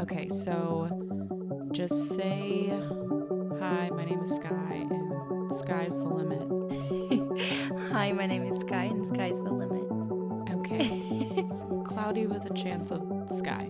Okay, so just say hi. My name is Skye, and sky's the limit. Hi, my name is Skye, and sky's the limit. Okay, it's cloudy with a chance of sky.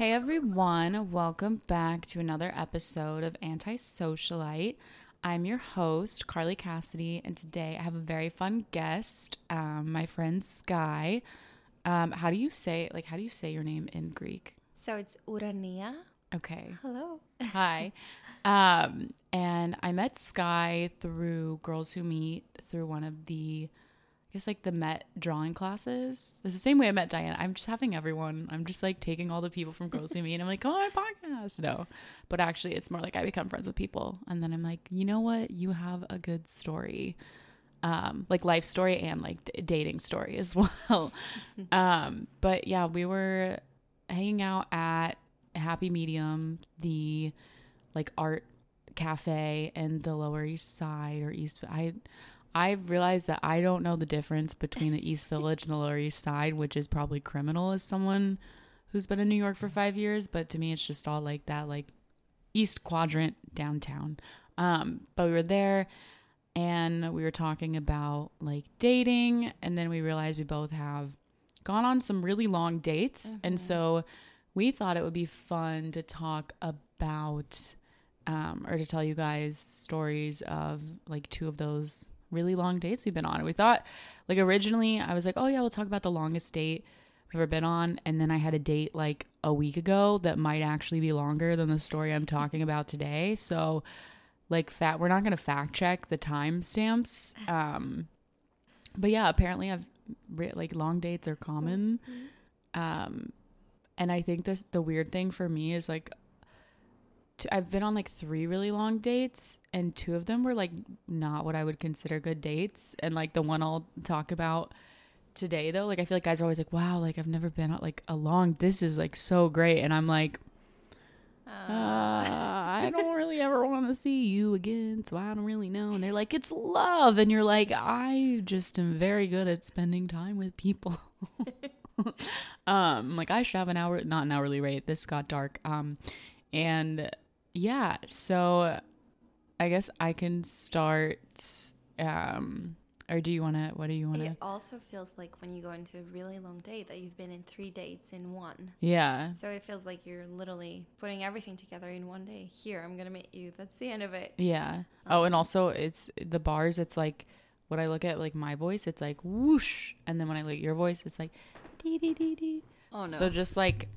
Hey everyone, welcome back to another episode of Anti Socialite. I'm your host, Carly Cassidy, and today I have a very fun guest, um, my friend Skye. Um, how do you say like how do you say your name in Greek? So it's Urania. Okay. Hello. Hi. Um, and I met Skye through Girls Who Meet through one of the, I guess like the Met drawing classes. It's the same way I met Diana. I'm just having everyone. I'm just like taking all the people from Girls Who Meet. And I'm like, come on my podcast. No, but actually, it's more like I become friends with people, and then I'm like, you know what? You have a good story. Um, like life story and like d- dating story as well. um, but yeah, we were hanging out at Happy Medium, the like art cafe in the Lower East Side or East. I I realized that I don't know the difference between the East Village and the Lower East Side, which is probably criminal as someone who's been in New York for five years. But to me, it's just all like that, like East Quadrant downtown. Um, but we were there and we were talking about like dating, and then we realized we both have gone on some really long dates, and so we thought it would be fun to talk about um, or to tell you guys stories of like two of those really long dates we've been on. We thought, like, originally I was like, oh, yeah, we'll talk about the longest date I've ever been on. And then I had a date like a week ago that might actually be longer than the story I'm talking about today. So, like, fat, we're not going to fact check the timestamps. Um, but yeah, apparently I've like long dates are common. Um, and I think this the weird thing for me is like t- I've been on like three really long dates, and two of them were like not what I would consider good dates. And like the one I'll talk about today, though, like I feel like guys are always like, "Wow, like I've never been on like a long. This is like so great," and I'm like, uh, I don't really ever want to see you again, so I don't really know. And they're like, "It's love," and you're like, "I just am very good at spending time with people." um like i should have an hour not an hourly rate this got dark um and yeah so i guess i can start um or do you want to what do you want to It also feels like when you go into a really long date that you've been in three dates in one. yeah So it feels like you're literally putting everything together in one day. Here, I'm gonna meet you. That's the end of it. yeah oh and also it's the bars it's like when i look at like my voice it's like whoosh and then when i look at your voice it's like dee dee dee dee Oh no. so just like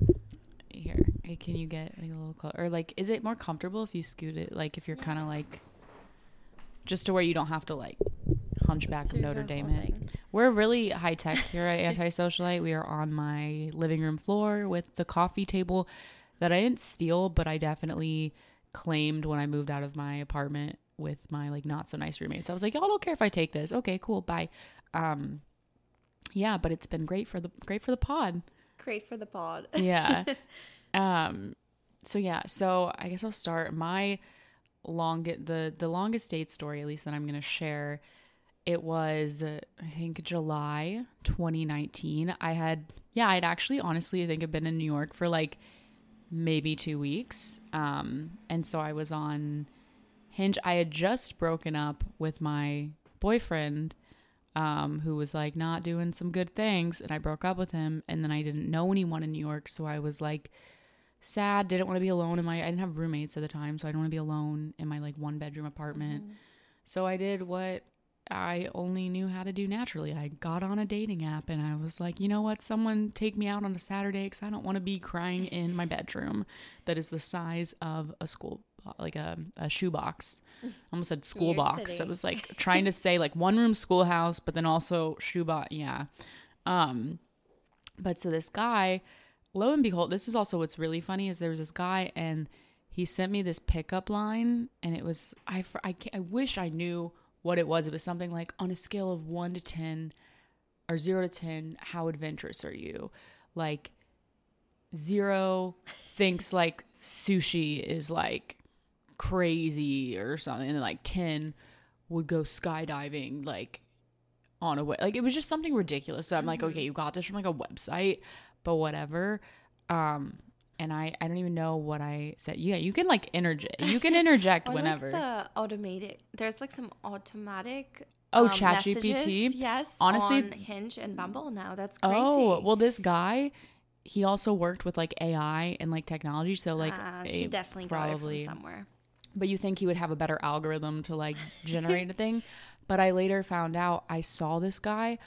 here hey, can you get like, a little close or like is it more comfortable if you scoot it like if you're kind of like just to where you don't have to like hunchback of notre dame it we're really high tech here at anti-socialite. We are on my living room floor with the coffee table that i didn't steal but i definitely claimed when i moved out of my apartment with my like not so nice roommates. I was like y'all don't care if i take this. Okay cool bye. Um yeah but it's been great for the great for the pod. Great for the pod. yeah. um so yeah, so I guess I'll start my long the the longest date story at least that I'm to share. It was I think July 2019. I had yeah, I'd actually honestly I think I've been in New York for like maybe 2 weeks. Um and so I was on Hinge. I had just broken up with my boyfriend um, who was like not doing some good things, and I broke up with him. And then I didn't know anyone in New York, so I was like sad. Didn't want to be alone in my. I didn't have roommates at the time, so I didn't want to be alone in my like one bedroom apartment. So I did what I only knew how to do naturally. I got on a dating app, and I was like, you know what? Someone take me out on a Saturday because I don't want to be crying in my bedroom that is the size of a school like a, a shoebox. I almost said school Weird box. city. It was like trying to say like one room schoolhouse, but then also shoebox. Yeah. Um, but so this guy, lo and behold, this is also what's really funny is there was this guy and he sent me this pickup line and it was I I, I wish I knew what it was. It was something like on a scale of one to ten or zero to ten, how adventurous are you? Like zero thinks like sushi is like crazy or something and then like 10 would go skydiving like on a way like it was just something ridiculous so i'm like mm-hmm. okay you got this from like a website but whatever um and i i don't even know what i said yeah you can like interject you can interject Or whenever like the automated. There's like some automatic. Oh, um, ChatGPT? Yes. Honestly- on Hinge and Bumble now. That's crazy. oh well this guy he also worked with like ai and like technology so like Ah, he definitely from somewhere. but you think he would have a better algorithm to like generate a thing but i later found out i saw this guy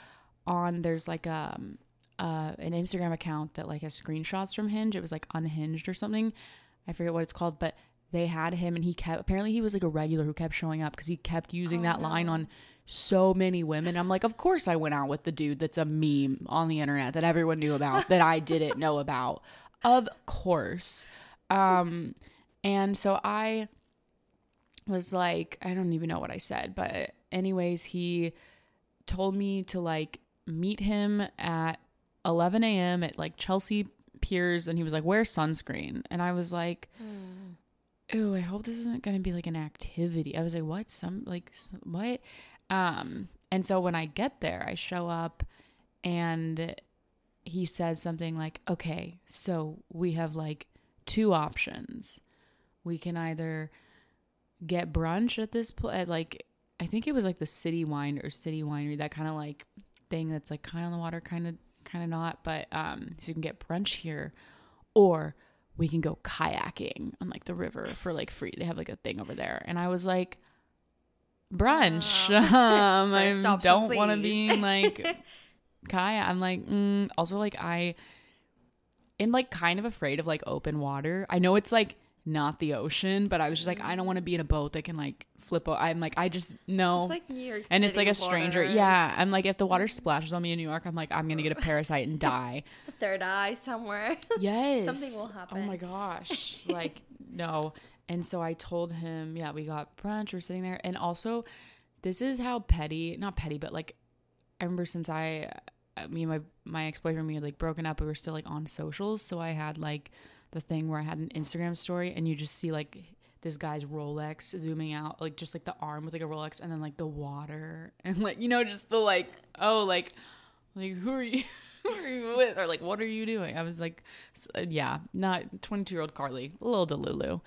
on there's like um uh an instagram account that like has screenshots from hinge. It was like unhinged or something. I forget what it's called but they had him and he kept apparently he was like a regular who kept showing up because he kept using that line on so many women. I'm like of course i went out with the dude that's a meme on the internet that everyone knew about that i didn't know about. Of course. Um and so i was like I don't even know what I said, but anyways, he told me to like meet him at 11 a.m. at like Chelsea Piers, and he was like, "Wear sunscreen," and I was like, "Ooh, I hope this isn't gonna be like an activity." I was like, "What? Some like what?" Um, and so when I get there, I show up, and he says something like, "Okay, so we have like two options. We can either." get brunch at this pl- at like I think it was like the City Wine or City Winery, that kind of like thing that's like kind of on the water, kind of kind of not, but um, so you can get brunch here, or we can go kayaking on like the river for like free. They have like a thing over there, and I was like, brunch. um, I option, don't want to be in like kayak. I'm like, mm. also like I am like kind of afraid of like open water. I know it's like not the ocean, but I was just like, I don't want to be in a boat that can like flip. O- I'm like, I just no. Just like New York and it's like a stranger. waters. Yeah, I'm like, if the water splashes on me in New York, I'm like, I'm gonna get a parasite and die. Third eye somewhere. Yes. Something will happen. Oh my gosh. like, no. And so I told him, yeah, we got brunch. We're sitting there. And also, this is how petty, not petty, but like, I remember since I, I me and my, my ex boyfriend, we had like broken up, we were still like on socials. So I had like the thing where I had an Instagram story and you just see like this guy's Rolex zooming out, like just like the arm with like a Rolex and then like the water and like, you know, just the like, oh, like, like who are you? Who are you with? Or like, what are you doing? I was like, uh, yeah, not 22 year old Carly, a little Delulu.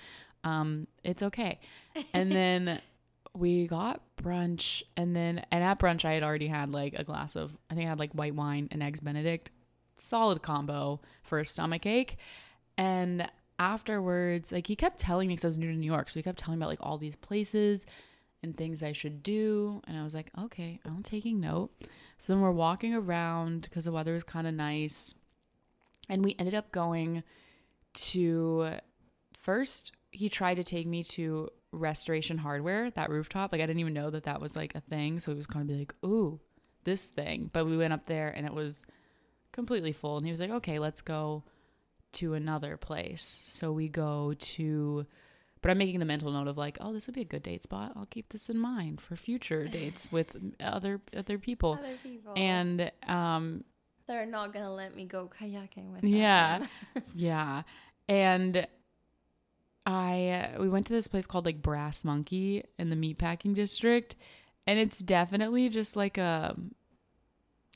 Um, it's okay. And then we got brunch, and then and at brunch I had already had like a glass of I think I had like white wine and eggs Benedict, solid combo for a stomach ache. And afterwards, like he kept telling me because I was new to New York, so he kept telling me about like all these places and things I should do. And I was like, okay, I'm taking note. So then we're walking around because the weather was kind of nice. And we ended up going to first, he tried to take me to Restoration Hardware, that rooftop. Like, I didn't even know that that was like a thing. So he was kind of be like, ooh, this thing. But we went up there and it was completely full. And he was like, okay, let's go to another place. So we go to but I'm making the mental note of like, oh, this would be a good date spot. I'll keep this in mind for future dates with other other people. Other people. And um they're not gonna let me go kayaking with yeah. them. yeah. Yeah. And I uh, we went to this place called like Brass Monkey in the meatpacking district and it's definitely just like a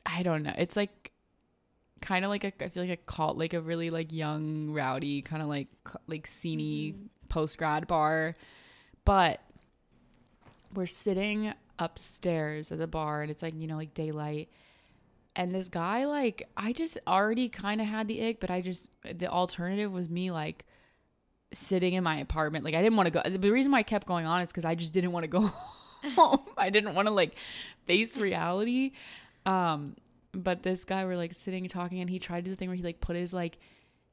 I don't know. It's like kind of like a I feel like a cult like a really like young rowdy kind of like like sceney post grad bar. But we're sitting upstairs at the bar and it's like, you know, like daylight. And this guy, like, I just already kind of had the ick, but I just, the alternative was me, like, sitting in my apartment. Like, I didn't want to go. The reason why I kept going on is because I just didn't want to go home. I didn't want to, like, face reality. Um, but this guy, we're, like, sitting and talking, and he tried to do the thing where he, like, put his, like,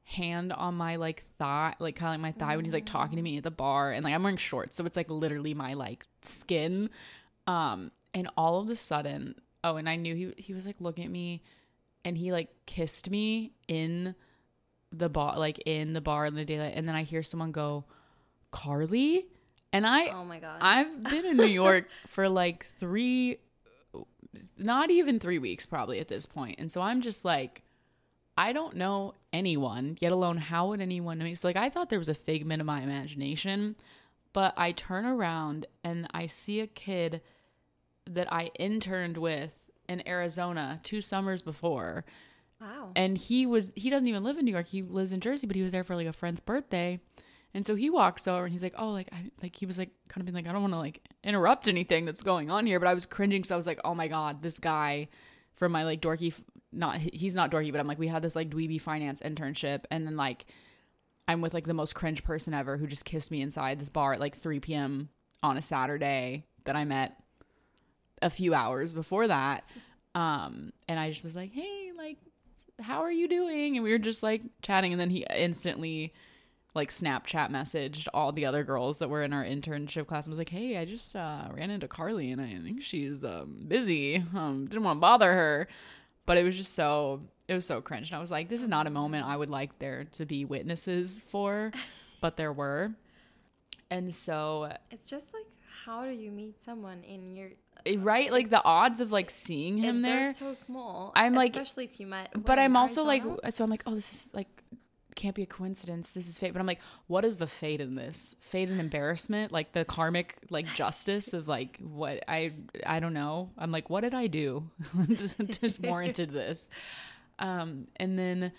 hand on my like thigh like kind of like my thigh when he's like talking to me at the bar and like I'm wearing shorts so it's like literally my like skin um and all of a sudden oh and I knew he he was like looking at me and he like kissed me in the bar like in the bar in the daylight and then I hear someone go Carly and I Oh my god. I've been in New York for like 3 not even 3 weeks probably at this point and so I'm just like I don't know anyone, yet alone how would anyone know me? So like I thought there was a figment of my imagination, but I turn around and I see a kid that I interned with in Arizona two summers before. Wow. And he was he doesn't even live in New York. He lives in Jersey, but he was there for like a friend's birthday. And so he walks over and he's like, "Oh, like I like he was like kind of being like, I don't want to like interrupt anything that's going on here, but I was cringing cuz I was like, "Oh my god, this guy from my like dorky not he's not dorky, but I'm like we had this like dweeby finance internship and then like I'm with like the most cringe person ever who just kissed me inside this bar at like 3 p.m. on a Saturday that I met a few hours before that. Um, and I just was like, hey, like, how are you doing? And we were just like chatting. And then he instantly like Snapchat messaged all the other girls that were in our internship class and was like, hey, I just uh, ran into Carly and I think she's um, busy. Um, didn't want to bother her. But it was just so, it was so cringe. And I was like, this is not a moment I would like there to be witnesses for, but there were. And so It's just like, how do you meet someone in your Eh, right like the odds of like seeing him there so small. I'm like- especially if you met. but i'm also like so i'm like oh this is like can't be a coincidence this is fate but i'm like what is the fate in this? Fate and embarrassment? Like the karmic like justice of like what i i don't know. I'm like what did i do to warranted this? Um and then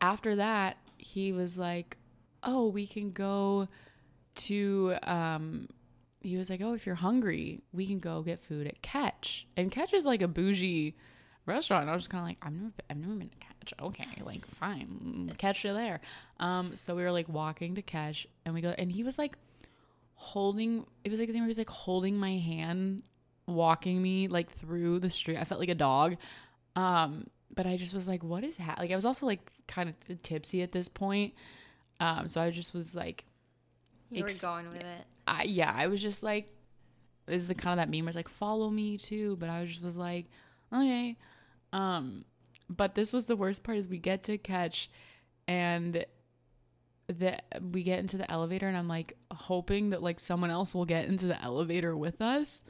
after that he was like oh we can go to um he was like oh if you're hungry we can go get food at catch and catch is like a bougie restaurant i was just kind of like i've never been, i've never been to catch okay like fine catch you there. Um so we were like walking to catch and we go and he was like holding it was like the thing where he was like holding my hand walking me like through the street. I felt like a dog. Um but i just was like what is ha-? like i was also like kind of tipsy at this point. Um so i just was like you were going with it. I yeah, I was just like, was the kind of that meme where it's like follow me too, but I just was like, okay, um, but this was the worst part is we get to catch, and the we get into the elevator and I'm like hoping that like someone else will get into the elevator with us,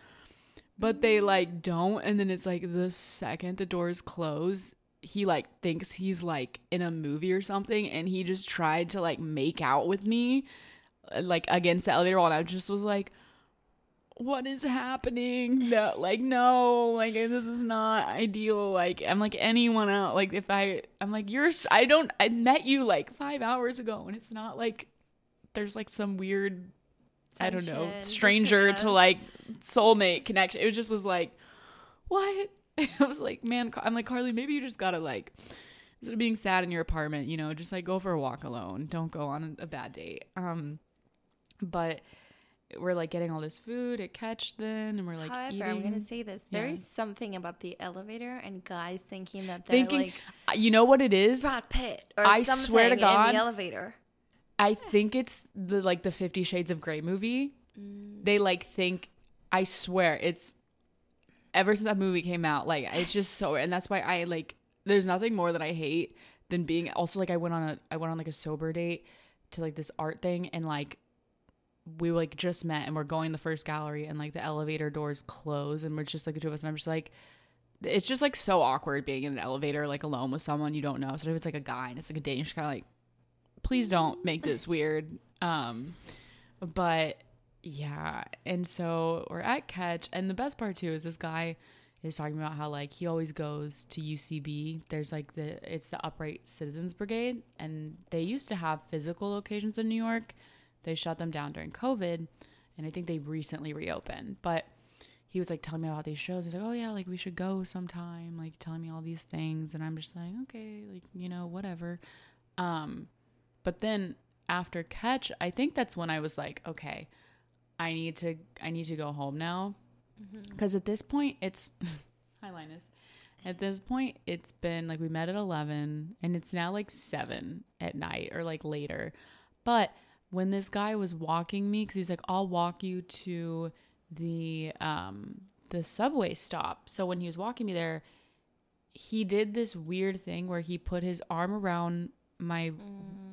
but they like don't, and then it's like the second the doors close. He like thinks he's like in a movie or something, and he just tried to like make out with me like against the elevator wall and I just was like what is happening no like no like this is not ideal. Like i'm like anyone else like if i i'm like you're i don't i met you like five hours ago and it's not like there's like some weird i don't know stranger to like soulmate connection. It just was like what? I was like man i'm like carly maybe you just gotta like instead of being sad in your apartment you know just like go for a walk alone. Don't go on a bad date. Um but we're like getting all this food at catch then and we're like However, eating. I'm gonna say this: there Yeah. is something about the elevator and guys thinking that they're thinking like Uh, you know what it is Brad Pitt or I something swear to in God- the elevator. i think it's the like the 50 shades of gray movie Mm. they like think i swear it's ever since that movie came out like it's just so and that's why i like there's nothing more that i hate than being also like i went on a i went on like a sober date to like this art thing and like we like just met and we're going the first gallery and like the elevator doors close and we're just like the two of us and i'm just like it's just like so awkward being in an elevator like alone with someone you don't know so if it's like a guy and it's like a date you're just kind of like please don't make this weird. Um but yeah and so we're at catch and the best part too is this guy is talking about how like he always goes to ucb there's like the it's the upright citizens brigade and they used to have physical locations in new york they shut them down during covid and i think they recently reopened. But he was like telling me about these shows. He's like oh yeah like we should go sometime like telling me all these things. And i'm just like okay like you know whatever. Um but then after catch i think that's when i was like okay i need to i need to go home now. Because at this point it's hi linus. At this point it's been like we met at 11 and it's now like 7 at night or like later. But when this guy was walking me because he was like i'll walk you to the um the subway stop. So when he was walking me there he did this weird thing where he put his arm around my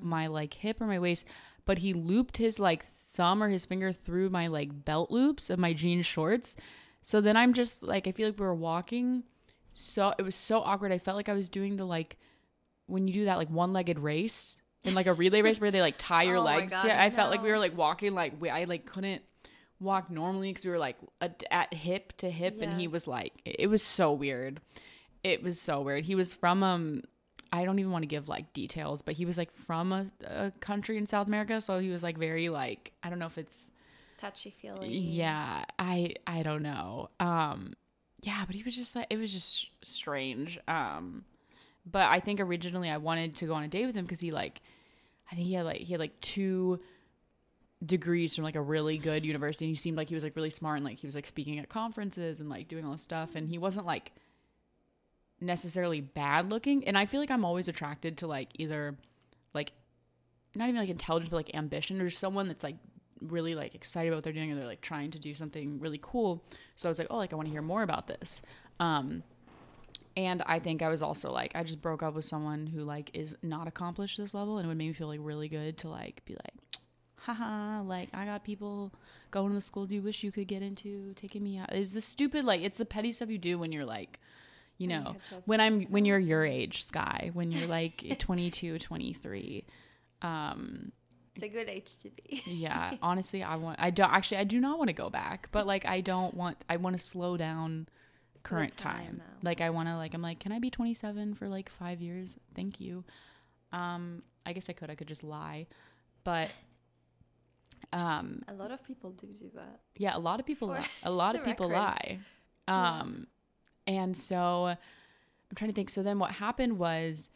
my like hip or my waist but he looped his like thumb or his finger through my like belt loops of my jean shorts. So then i'm just like i feel like we were walking. So it was so awkward. I felt like i was doing the like when you do that like one-legged race in like a relay race where they like tie your Oh legs. God, yeah, I felt like we were like walking like we, I like couldn't walk normally because we were like at, at hip to hip, and he was like it was so weird. It was so weird. He was from um. I don't even want to give like details, but he was like from a, a country in South America, so he was like very like I don't know if it's Touchy feely. yeah i i don't know um yeah but he was just like it was just strange um but i think originally i wanted to go on a date with him because he like i think he had like he had like two degrees from like a really good university and he seemed like he was like really smart and like he was like speaking at conferences and like doing all this stuff and he wasn't like necessarily bad looking and i feel like i'm always attracted to like either like not even like intelligence but like ambition or someone that's like really like excited about what they're doing or they're like trying to do something really cool so i was like oh like i want to hear more about this. Um and i think i was also like i just broke up with someone who like is not accomplished this level and it would make me feel like really good to like be like haha like i got people going to the schools you wish you could get into taking me out it's the stupid like it's the petty stuff you do when you're like you know when i'm when you're your age Skye when you're like 22 23 um It's a good age to be. yeah honestly i want i don't actually i do not want to go back but like i don't want i want to slow down current time time, like i want to like i'm like can i be 27 for like five years? Thank you. Um i guess i could i could just lie but um A lot of people do do that. yeah a lot of people li- a lot of people records. lie. Um and so i'm trying to think so then what happened was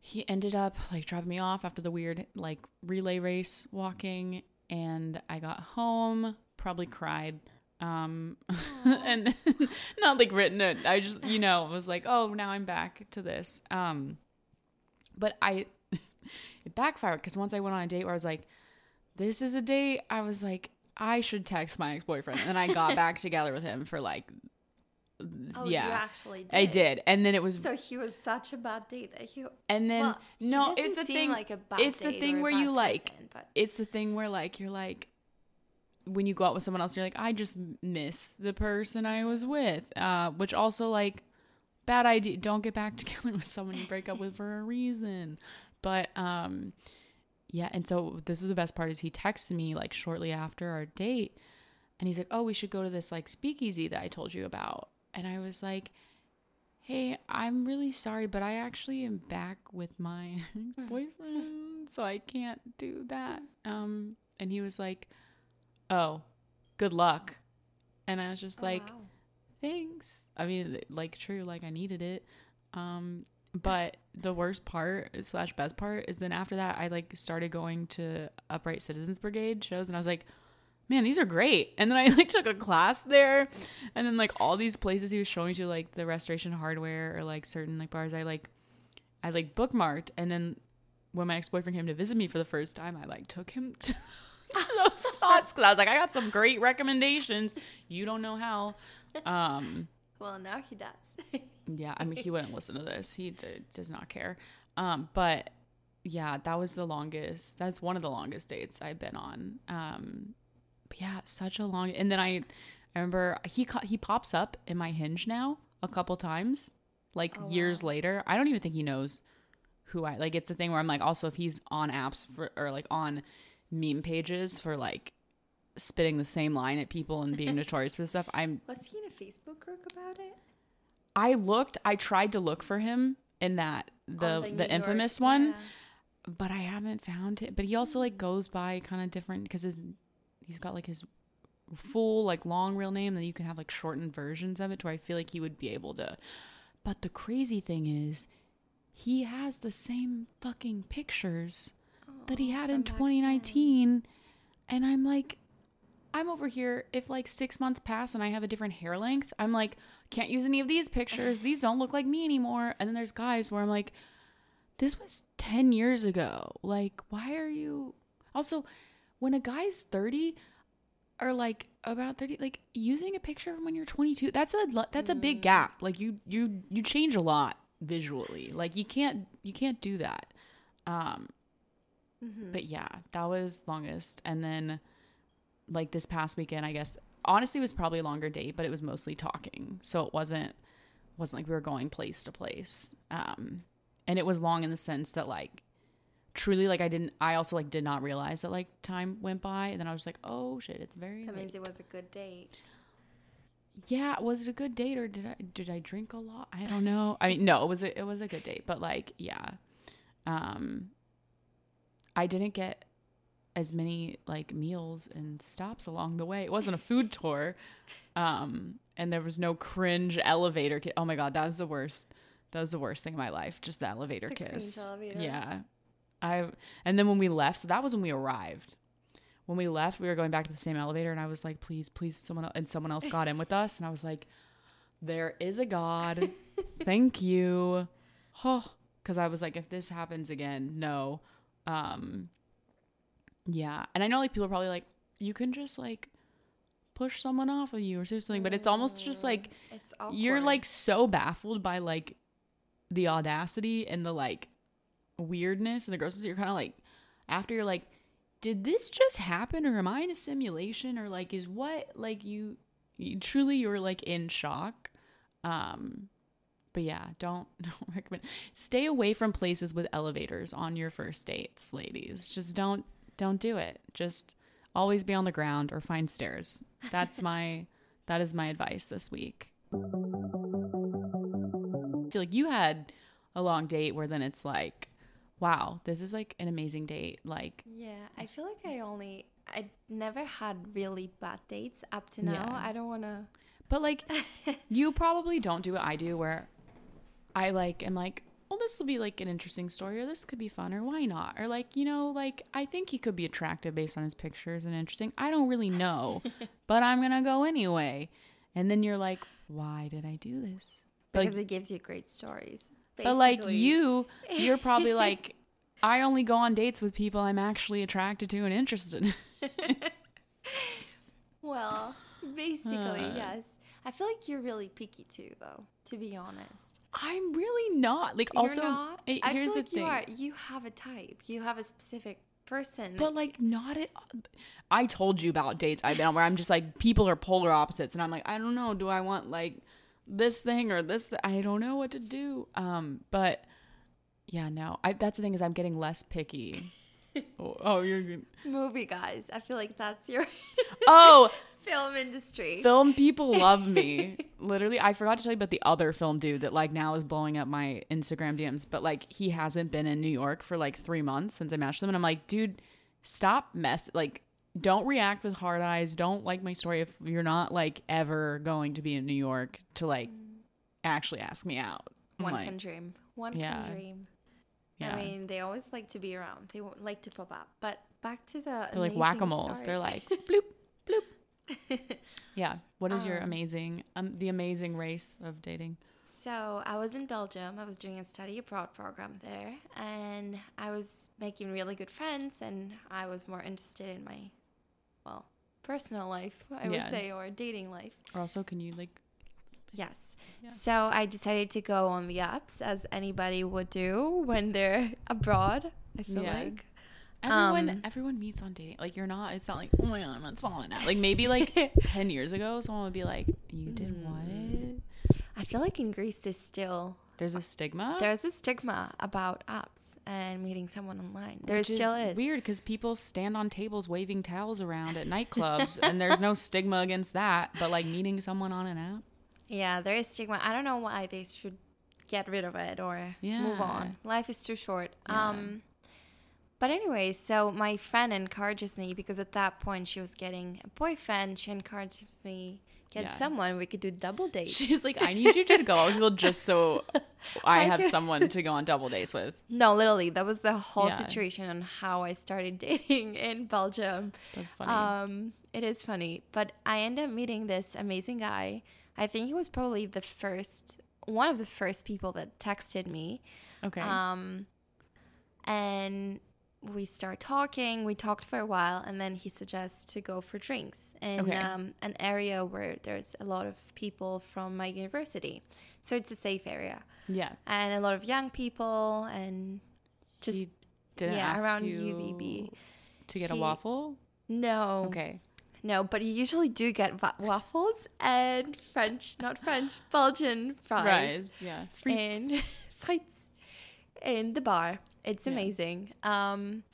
he ended up like dropping me off after the weird like relay race walking and i got home probably cried um and not like written it i just you know was like oh now i'm back to this um but i it backfired because once i went on a date where i was like this is a date i was like i should text my ex-boyfriend and i got back together with him for like Oh, you yeah actually did. i did and then it was So he was such a bad date that he. and then well, no it's the thing Like a bad it's the thing where you like but it's the thing where like you're like when you go out with someone else you're like i just miss the person i was with uh which also like bad idea. Don't get back together with someone you break up with for a reason. But um yeah and so this was the best part is he texted me like shortly after our date and he's like oh we should go to this like speakeasy that i told you about. And i was like hey i'm really sorry but i actually am back with my boyfriend so i can't do that. Um and he was like oh good luck. And i was just Oh, like wow. thanks. I mean like true like i needed it. Um but the worst part slash best part is then after that i like started going to upright citizens brigade shows and i was like man these are great. And then i like took a class there. And then like all these places he was showing to like the restoration hardware or like certain like bars i like i like bookmarked. And then when my ex-boyfriend came to visit me for the first time i like took him to those spots because i was like i got some great recommendations you don't know how um Well, now he does. yeah, I mean, he wouldn't listen to this. He d- does not care. Um, but yeah, that was the longest. That's one of the longest dates I've been on. Um, but yeah, such a long. And then I, I remember he co- he pops up in my Hinge now a couple times, like Oh, years wow. later. I don't even think he knows who I like. It's the thing where I'm like, also if he's on apps for or like on meme pages for like spitting the same line at people and being notorious for stuff, I'm Was he in a Facebook group about it? I looked. I tried to look for him in that the On the, New York- infamous one, yeah. but I haven't found it. But he also like hmm. goes by kind of different because his he's got like his full like long real name, and you can have like shortened versions of it. To where I feel like he would be able to. But the crazy thing is, he has the same fucking pictures that he had in back then. 2019, and I'm like. I'm over here. If like six months pass and I have a different hair length, I'm like, can't use any of these pictures. These don't look like me anymore. And then there's guys where I'm like, this was 10 years ago. Like, why are you. Also, when a guy's 30 or like about 30, like using a picture from when you're 22, that's a that's a big gap. Like you you you change a lot visually. Like you can't you can't do that. Um Mm-hmm. but yeah, that was longest. And then like this past weekend, I guess honestly it was probably a longer date, but it was mostly talking. So it wasn't wasn't like we were going place to place. Um and it was long in the sense that like truly like I didn't I also like did not realize that like time went by and then I was like, "Oh shit, it's very That means it was a good date. Yeah, was it a good date or did I did I drink a lot? I don't know. I mean, no, it was a, it was a good date, but like, yeah. Um I didn't get as many like meals and stops along the way. It wasn't a food tour. Um and there was no cringe elevator ki- Oh my god, that was the worst. That was the worst thing in my life, just the elevator The kiss. elevator. Yeah. I and then when we left, so that was when we arrived. When we left, we were going back to the same elevator, and I was like, "Please, please, someone else." And someone else got in with us, and I was like, "There is a God, thank you." Oh, because I was like, if this happens again, no. Um, yeah, and I know like people are probably like, you can just like push someone off of you or something, but it's almost just like It's awkward. you're like so baffled by like the audacity and the like weirdness and the grossness you're kind of like after. You're like did this just happen or am i in a simulation or like is what like you, you truly you're like in shock? Um but yeah don't don't recommend stay away from places with elevators on your first dates ladies just don't don't do it just always be on the ground or find stairs that's my that is my advice this week I feel like you had a long date where then it's like, wow, this is like an amazing date. Like, Yeah, I feel like I only I never had really bad dates up to now. Yeah. I don't want to. but like, you probably don't do what I do where I like am like, well, this will be like an interesting story or this could be fun or why not? Or like, you know, like I think he could be attractive based on his pictures and interesting. I don't really know, but I'm to go anyway. And then you're like, why did I do this? But, Because like, it gives you great stories. But like you, you're probably like, I only go on dates with people I'm actually attracted to and interested in. Well, basically, Uh. yes. I feel like you're really picky too, though. To be honest. I'm really not. Like, You're also, not? eh, I here's feel the like thing. you are. You have a type. You have a specific person. But like, not it. I told you about dates I've been on where I'm just like, people are polar opposites, and I'm like, I don't know. Do I want like this thing or this? Th- I don't know what to do. Um, but yeah, no. I that's the thing is I'm getting less picky. oh, oh, you're good. movie guys, I feel like that's your Oh, film industry. film people love me. Literally, I forgot to tell you about the other film dude that like now is blowing up my Instagram DMs, but like he hasn't been in New York for like three months since I matched them, and I'm like, dude, stop mess like. Don't react with hard eyes. Don't like my story if you're not like ever going to be in New York to like actually ask me out. I'm One like, can dream. One Yeah. can dream. yeah. I mean, they always like to be around. They won't like to pop up. But back to the They're like whack a moles. They're like bloop bloop. yeah. What is your Um, amazing, um, the amazing race of dating? So I was in Belgium. I was doing a study abroad program there, and I was making really good friends. And I was more interested in my, well, personal life, I Yeah. would say, or dating life. Or also, can you like Yes. Yeah. So I decided to go on the apps, as anybody would do when they're abroad. I feel Yeah. like. Everyone, Um, everyone meets on dating. Like you're not. It's not like oh my god, I'm not swallowing that. Like maybe like ten years ago, someone would be like, "You did Mm. what?" I feel like in Greece, there's still There's a stigma. there's a stigma about apps and meeting someone online. There which still is. weird because people stand on tables waving towels around at nightclubs, and there's no stigma against that. But like meeting someone on an app, Yeah, there is stigma. I don't know why they should get rid of it or move on. Life is too short. Yeah. Um but anyway, so my friend encourages me because at that point she was getting a boyfriend. She encourages me get Yeah. someone we could do double dates. she's like, "I need you to go out with people just so I I have could- someone to go on double dates with." no, literally, that was the whole Yeah. situation on how I started dating in Belgium. That's funny. Um, it is funny, but I ended up meeting this amazing guy. I think he was probably the first, one of the first people that texted me. okay. Um, and we start talking. We talked for a while, and then he suggests to go for drinks in Okay. um, an area where there's a lot of people from my university, so it's a safe area yeah. and a lot of young people and just He didn't yeah around you UVB. to get a waffle. No, Okay. no, but you usually do get wa- waffles and French, not French, Belgian fries. Fries. Yeah. Frites. and frites. in the bar. It's Yeah. amazing. Um,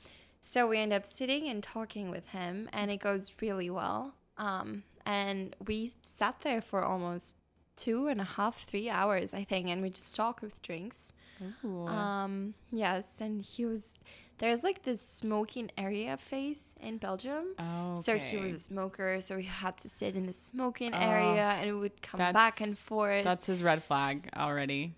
so we end up sitting and talking with him, and it goes really well. Um, and we sat there for almost two and a half, three hours, I think, and we just talked with drinks. Ooh. Um, yes, and he was there's like this smoking area face in Belgium. oh, So he was a smoker, so he had to sit in the smoking Oh, area, and it would come back and forth. That's his red flag already.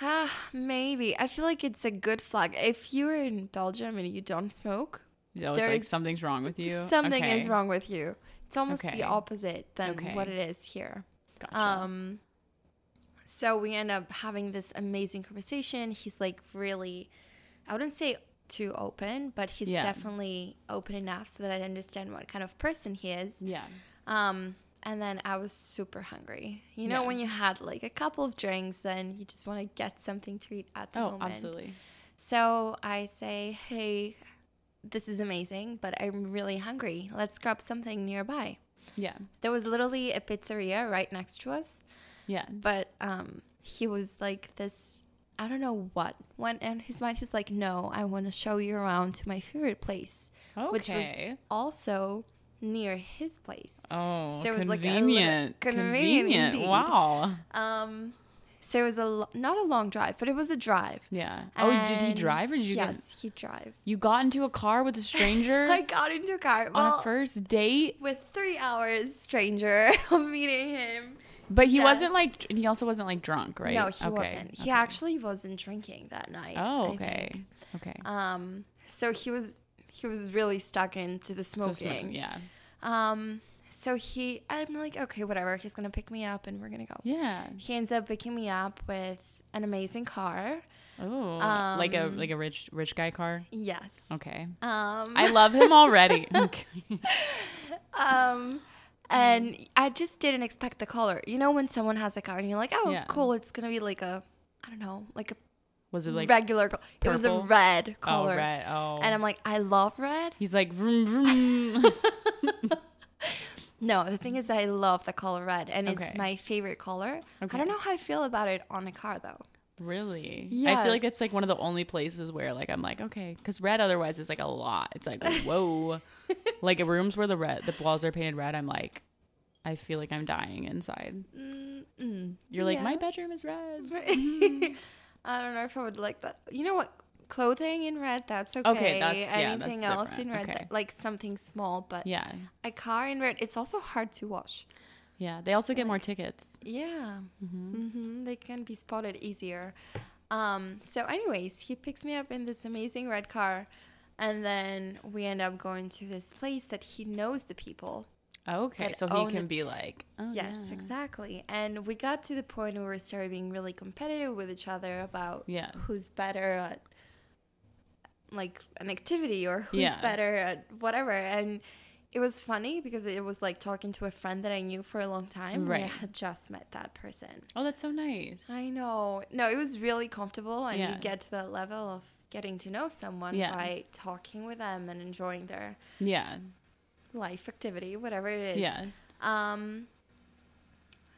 Ah, maybe. I feel like it's a good flag. If you're in Belgium and you don't smoke, Oh, it's like something's wrong with you. something is wrong with you. It's almost Okay. the opposite than Okay. what it is here. Gotcha. Um, so we end up having this amazing conversation. He's like really, I wouldn't say too open, but he's Yeah. definitely open enough so that I understand what kind of person he is. yeah. Um, and then I was super hungry. You know, Yeah. when you had like a couple of drinks and you just want to get something to eat at the Oh, moment. absolutely. So I say, hey, this is amazing, but I'm really hungry. Let's grab something nearby. Yeah. There was literally a pizzeria right next to us, Yeah. but um, he was like this. I don't know what went in his mind. He's like, no, I want to show you around to my favorite place, Okay. which was also near his place. oh, so it was like convenient. convenient convenient. indeed. Wow. Um, so it was a lo- not a long drive, but it was a drive. Yeah. Oh, did he drive or did you get? Yes, he drive. You got into a car with a stranger I got into a car. on a first date, with three hours stranger of meeting him. but he Yes. wasn't like. He also wasn't like drunk, right? No, he Okay, wasn't. He okay. actually wasn't drinking that night. Oh, okay. Okay. Um, so he was he was really stuck into the smoking. smoke- yeah. Um, so he, I'm like, okay, whatever. He's gonna pick me up, and we're gonna go. Yeah. He ends up picking me up with an amazing car. Oh, like a Um, like a rich rich guy car. Yes. Okay. Um, I love him already. Um, and I just didn't expect the color. You know, when someone has a car and you're like, oh, Yeah. cool, it's gonna be like a, I don't know, like a Was it like regular. co- It was a purple? red oh color, red? Oh. and I'm like, I love red. He's like vroom vroom. No, the thing is, I love the color red, and Okay. it's my favorite color. I don't know how I feel about it on a car though. really? Yeah. I feel like it's like one of the only places where like I'm like okay, because red otherwise is like a lot. It's like whoa, like rooms where the red the walls are painted red. I'm like, I feel like I'm dying inside. Mm-mm. You're like my bedroom is red. Mm-hmm. I don't know if I would like that. You know what? Clothing in red, that's okay. Okay, that's- yeah, Anything that's else in red, Okay. that- like something small, but Yeah, a car in red, it's also hard to wash. yeah. They also get more tickets. Yeah. hmm They can be spotted easier. Um, so, anyways, he picks me up in this amazing red car, and then we end up going to this place that he knows the people. Okay, so he oh, can it. be like, oh, yes, yeah. exactly. And we got to the point where we started being really competitive with each other about Yeah. who's better at like an activity or who's Yeah. better at whatever. And it was funny because it was like talking to a friend that I knew for a long time. Right. I had just met that person. Oh, that's so nice. I know. No, it was really comfortable, and Yeah. you get to that level of getting to know someone Yeah. by talking with them and enjoying their yeah, life activity, whatever it is. yeah. Um.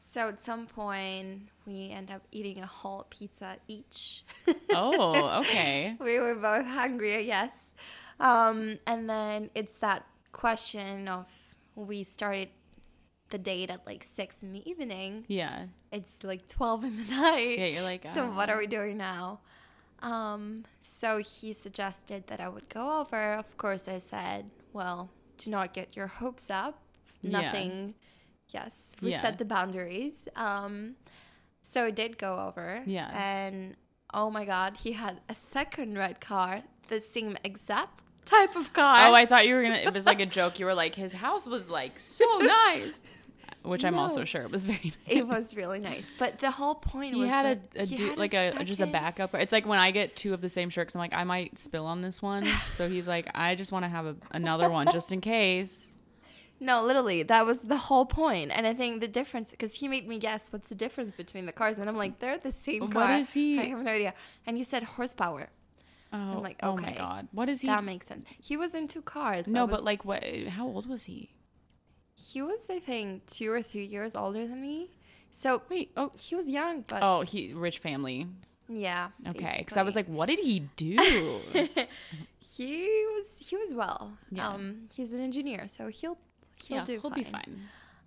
So at some point, we end up eating a whole pizza each. Oh, okay. we were both hungry, yes. Um, and then it's that question of we started the date at like six in the evening. Yeah. It's like twelve in the night. Yeah, you're like, so what "Ah." are we doing now? Um, so he suggested that I would go over. Of course, I said, well, do not get your hopes up. Yeah. Nothing. Yes, we Yeah. set the boundaries. Um, so it did go over. Yeah. And oh my God, he had a second red car, the same exact type of car. Oh, I thought you were gonna. It was like a joke. You were like, his house was like so nice, which I'm also sure it was very. Nice. it was really nice. But the whole point He was had that a, a he had like a, just a backup. It's like when I get two of the same shirts, I'm like, I might spill on this one. So he's like, I just want to have a, another one just in case. No, literally, that was the whole point. And I think the difference, because he made me guess what's the difference between the cars, and I'm like, they're the same What car. is he- I have no idea. And he said horsepower. Oh, like, oh my god, what is he? That makes sense. He was into cars. no, That but like, what? How old was he? He was, I think, two or three years older than me. So Wait, oh, he was young, but oh, he rich family. Yeah. Okay, because I was like, what did he do? he was he was well. Yeah. Um, he's an engineer, so he'll he'll yeah, do he'll fine. be fine.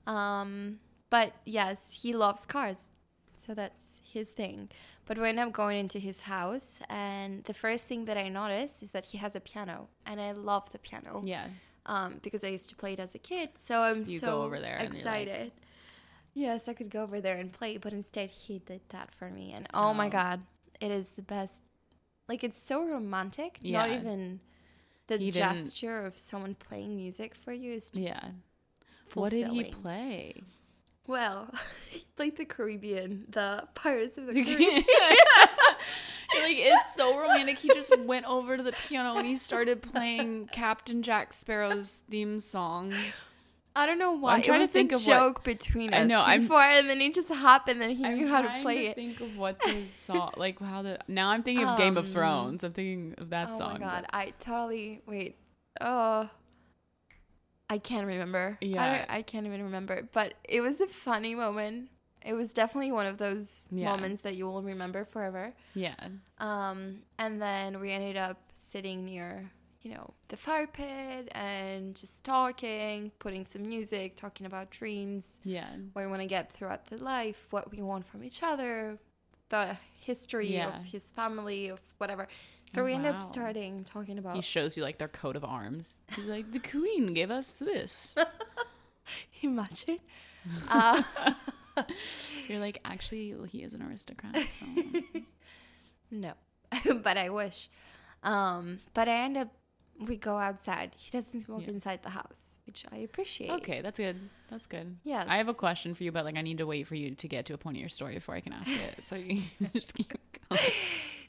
Um, but yes, he loves cars, so that's his thing. But when I'm going into his house, and the first thing that I notice is that he has a piano, and I love the piano. Yeah, Um, because I used to play it as a kid, so I'm You so go over there and like- excited. Yes, I could go over there and play, but instead he did that for me, and oh my Oh. god, it is the best. Like it's so romantic. Not Yeah. even the He didn't- gesture of someone playing music for you is just yeah. What did he play? Well, he played the Caribbean, the Pirates of the Caribbean. like it's so romantic. He just went over to the piano and he started playing Captain Jack Sparrow's theme song. I don't know why. I'm trying it to was think a of what- joke between us I know, I'm- before, and then it just happened, and he I'm knew how to play it. I think of what the song, like how the. Now I'm thinking of Game of Um, Thrones. I'm thinking of that oh song. my god, but- I totally wait. Oh, I can't remember. I, Yeah. don't, I can't even remember. But it was a funny moment. It was definitely one of those Yeah. moments that you will remember forever. Yeah. Um, and then we ended up sitting near, you know, the fire pit and just talking, putting some music, talking about dreams, Yeah. what we want to get throughout the life, what we want from each other, the history Yeah. of his family, of whatever. So Oh, we ended wow. up starting talking about He shows you like their coat of arms. He's like, the queen gave us this. imagine. uh, You're like, actually, he is an aristocrat. So. no, but I wish. Um, but I end up we go outside. He doesn't smoke Yeah. inside the house, which I appreciate. okay, that's good. That's good. Yes. I have a question for you, but like I need to wait for you to get to a point of your story before I can ask it. So you just keep going.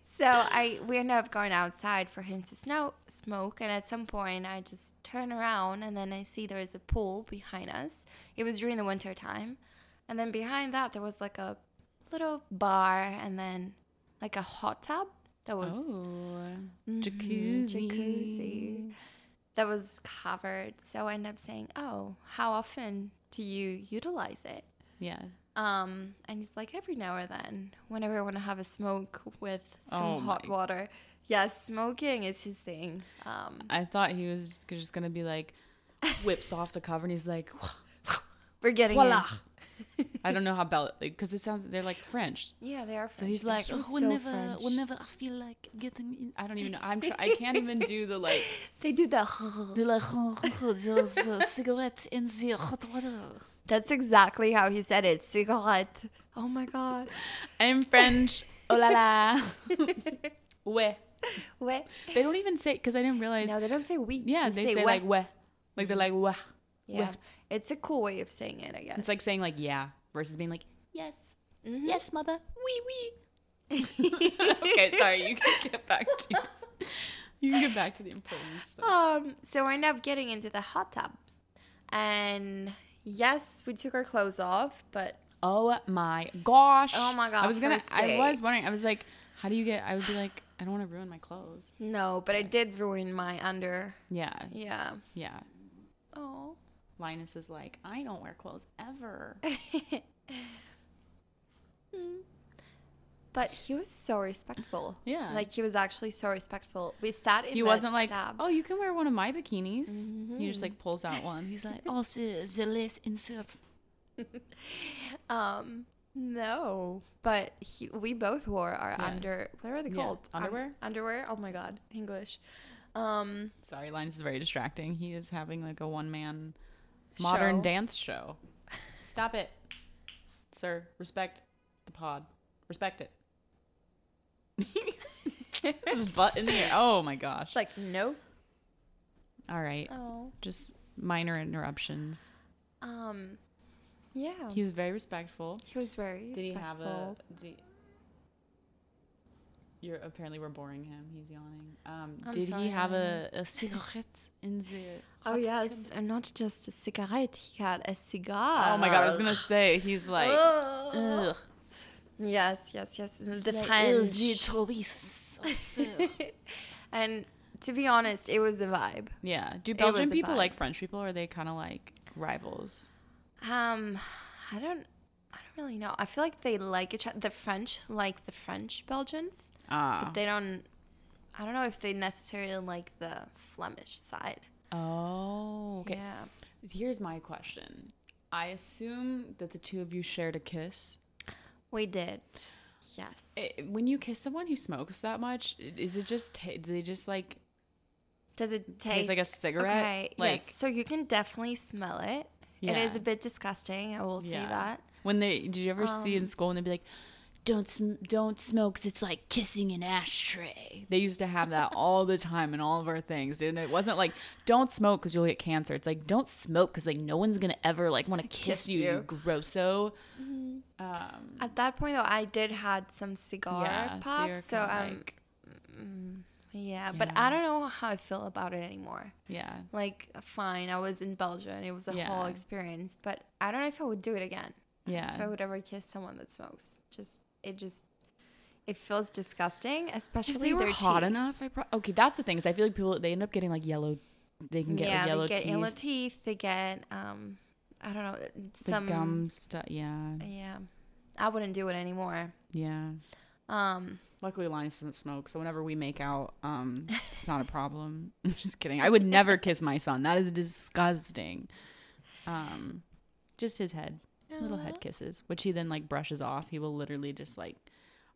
So I we end up going outside for him to snow, smoke, and at some point I just turn around and then I see there is a pool behind us. It was during the winter time, and then behind that there was like a little bar and then like a hot tub that was Oh, Mhm, jacuzzi. jacuzzi that was covered. So I end up saying, "Oh, how often do you utilize it?" Yeah. Um, and he's like, every now and then, whenever I want to have a smoke with some Oh hot water. Yeah, smoking is his thing. Um, I thought he was just gonna be like, whips off the cover and he's like, we're getting voila. in. I don't know how Bell, because it sounds they're like French. Yeah, they are French. So oh, he's like, oh, was so whenever, whenever I feel like getting, in, I don't even know. I'm, try- I can't even do the like, They do the. the like, cigarette in the hot water. That's exactly how he said it. Cigarette. Oh my god. I'm French. Oh la la. ouais. What? They don't even say because I didn't realize. No, they don't say we. yeah, they, say, "ouais." like ouais, like they're like wah. Yeah, it's a cool way of saying it, I guess. It's like saying like yeah versus being like yes, Mhm. yes, mother, wee wee. okay, sorry. You can get back to yours. You can get back to the important stuff. Um, so I end up getting into the hot tub. And yes, we took our clothes off, but Oh my gosh. Oh my God, I was gonna. I was wondering. I was like, how do you get? I would be like, I don't want to ruin my clothes. no, but I did ruin my under. Yeah, Yeah. yeah. Oh. Linus is like, I don't wear clothes ever. But he was so respectful. Yeah. Like he was actually so respectful. We sat in He wasn't like, tub. oh, you can wear one of my bikinis. He Mm-hmm. just like pulls out one. He's like, oh, the lace insert. Um, no. But he, we both wore our Yeah. under. What are they Yeah, called? Un- underwear? underwear. Oh my god, English. Um, Sorry, Linus is very distracting. He is having like a one man modern Show. dance show. Stop it, sir. Respect the pod. Respect it. His butt in the air. Oh my gosh. it's like no. All right. Oh. Just minor interruptions. Um, yeah. He was very respectful. He was very Did he have a? Did he, you're apparently we're boring him. He's yawning. Um, did sorry, he have a, a cigarette in the? Oh yes, and not just a cigarette. He had a cigar. Oh my god! I was gonna say he's like. Ugh. Ugh. Yes, yes, yes. The Like, French. "Oh, the Touriste." and to be honest, it was a vibe. yeah. Do Belgian people vibe. like French people, or are they kind of like rivals? Um, I don't. I don't really know. I feel like they like each other. The French like the French Belgians, Ah. but they don't. I don't know if they necessarily like the Flemish side. oh. Okay. Yeah. Here's my question. I assume that the two of you shared a kiss. We did. Yes. I- when you kiss someone who smokes that much, is it just do they just like Does it taste like a cigarette? Okay. Like yes. So you can definitely smell it. It is a bit disgusting. I will say Yeah. that. When they did you ever see in Um, school and they'd be like, "Don't sm- don't smoke 'cause it's like kissing an ashtray." They used to have that all the time in all of our things, and it wasn't like don't smoke because you'll get cancer. It's like don't smoke because like no one's gonna ever like want to kiss, Kiss you, you grosso. Um, At that point, though, I did had some cigar yeah, pops. you're So, um, like, yeah, but I don't know how I feel about it anymore. yeah, Like, fine, I was in Belgium and it was a whole experience, but I don't know if I would do it again. If I would ever kiss someone that smokes, just it just it feels disgusting, especially If they were hot teeth. enough, I pro- okay. That's the thing. Is I feel like people they end up getting like yellow. They can get yeah, like, yellow they get teeth. yellow teeth. They get um, I don't know the some gum stuff. Yeah, Yeah, I wouldn't do it anymore. yeah. Um, Luckily, Linus doesn't smoke, so whenever we make out, um, it's not a problem. I'm just kidding. I would never kiss my son. That is disgusting. Um, just his head, little head kisses, which he then like brushes off. He will literally just like,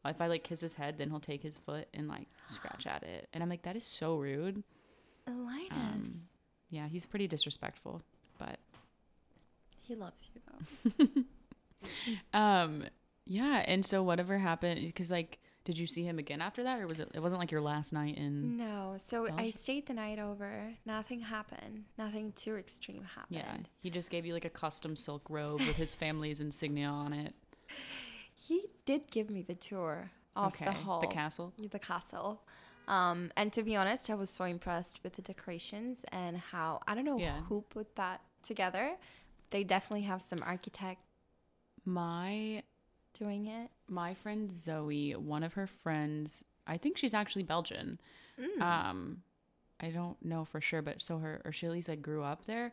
if I like kiss his head, then he'll take his foot and like scratch at it, and I'm like, that is so rude. Linus, Um, Yeah, he's pretty disrespectful, but he loves you though. um, yeah. And so whatever happened, because like, did you see him again after that, or was it? It wasn't like your last night in. No, so I stayed the night over. Nothing happened. Nothing too extreme happened. Yeah, he just gave you like a custom silk robe with his family's insignia on it. He did give me the tour of okay, the hall, the castle. the castle. Um, and to be honest, I was so impressed with the decorations and how I don't know Yeah. who put that together. They definitely have some architect My doing it. My friend Zoe, one of her friends, I think she's actually Belgian. Mm. Um, I don't know for sure, but so her or she at least like grew up there.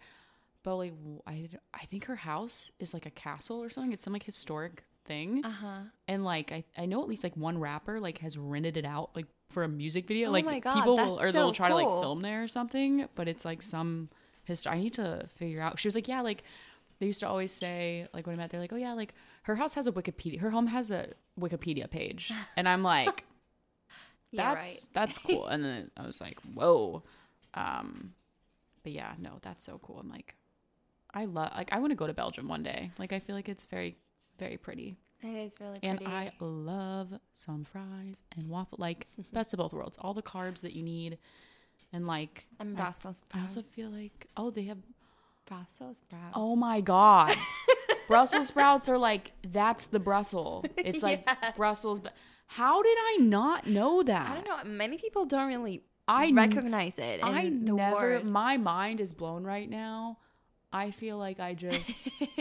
But like I, I think her house is like a castle or something. It's some like historic thing. Uh huh. and like I, I know at least like one rapper like has rented it out like for a music video Oh like my God, people will or they'll so try to like film there or something but it's like some history i need to figure out she was like yeah like they used to always say like when i met they're like oh yeah like her house has a wikipedia her home has a wikipedia page and i'm like Yeah, that's right. that's cool and then i was like whoa um but yeah no that's so cool i'm like i love like i want to go to belgium one day like i feel like it's very very pretty It is really and. I love some fries and waffle, like best of both worlds. All the carbs that you need, and like and I- Brussels sprouts. I also feel like oh they have Brussels sprouts. oh my god, Brussels sprouts are like that's the Brussels. It's like Yes. Brussels. But how did I not know that? I don't know. Many people don't really I recognize it. I never. word. My mind is blown right now. I feel like I just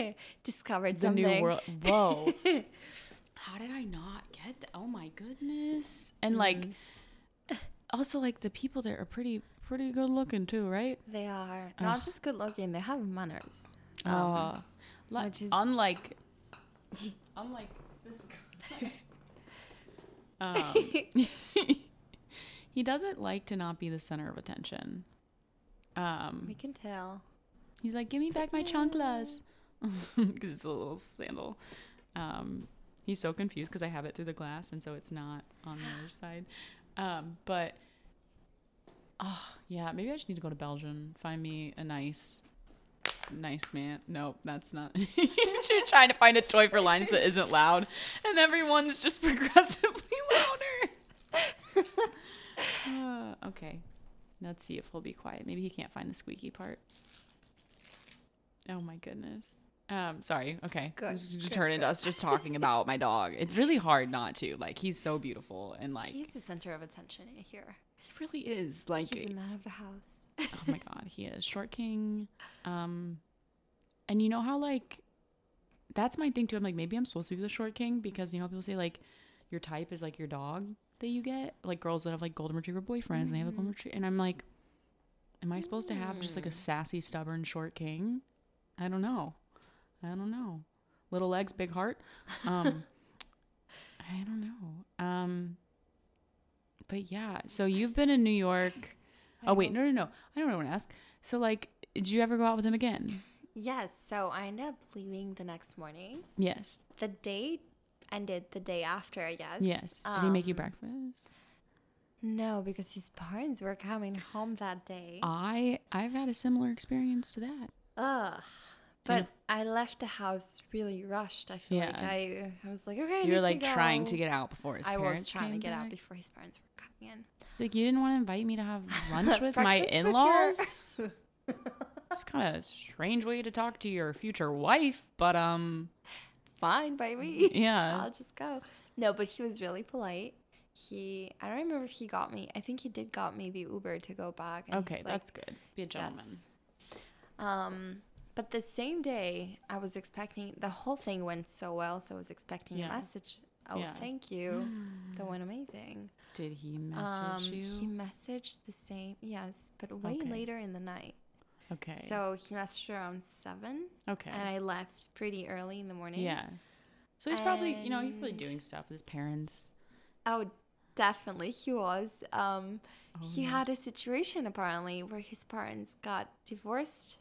discovered the something. new world. Whoa. How did I not get that? Oh my goodness. And like Mm. also like the people there are pretty pretty good looking too, right? They are not just good looking; they have manners. Um, Uh li- which is- unlike unlike this guy. um, he doesn't like to not be the center of attention. Um we can tell. He's like, "Give me back my chanclas," because it's a little sandal. Um, he's so confused because I have it through the glass, and so it's not on the other side. Um, but oh yeah, maybe I just need to go to Belgium, find me a nice, nice man. Nope, that's not. You're trying to find a toy for Linus that isn't loud, and everyone's just progressively louder. Uh, okay, let's see if he'll be quiet. Maybe he can't find the squeaky part. Oh my goodness. Um, sorry. Okay. Good, This is just good, turn into us just talking about my dog. It's really hard not to. Like he's so beautiful and like He's the center of attention here. he really is. Like He's the man of the house. Oh my god, he is short king. Um, and you know how like that's my thing too. I'm like maybe I'm supposed to be the short king because you know people say like your type is like your dog that you get like girls that have like golden retriever boyfriends and they have a golden retriever and I'm like, am I supposed to have just like a sassy, stubborn short king? I don't know. I don't know. little legs, big heart. Um, I don't know. Um, but yeah, so you've been in New York. I Oh wait, no, no, no. I don't want to ask. So like, did you ever go out with him again? Yes. So I ended up leaving the next morning. Yes. The date ended the day after, I guess. Yes. Did he make you Um, breakfast? No, because his parents were coming home that day. I I've had a similar experience to that. Ugh. But I left the house really rushed. I feel like I, I was like, okay, I You're like to trying to get out before his I parents was trying to get out before his parents were It's like you didn't want to invite me to have lunch with my Breakfast with your- in-laws. it's kind of a strange way to talk to your future wife, but um, Fine by me. yeah. I'll just go. No, but he was really polite. He, I don't remember if he got me. I think he did got maybe Uber to go back. Okay, like, that's good. Be a gentleman. Yes. Um, but the same day, I was expecting the whole thing went so well, so I was expecting Yeah. a message. Oh, Yeah. thank you. that went amazing. Did he message Um, you? he messaged the same, yes, but way Okay. later in the night. okay. So he messaged around seven, okay. and I left pretty early in the morning. yeah. So he's probably, you know, he's probably doing stuff with his parents. Oh, definitely he was. Um, he Oh. had a situation apparently where his parents got divorced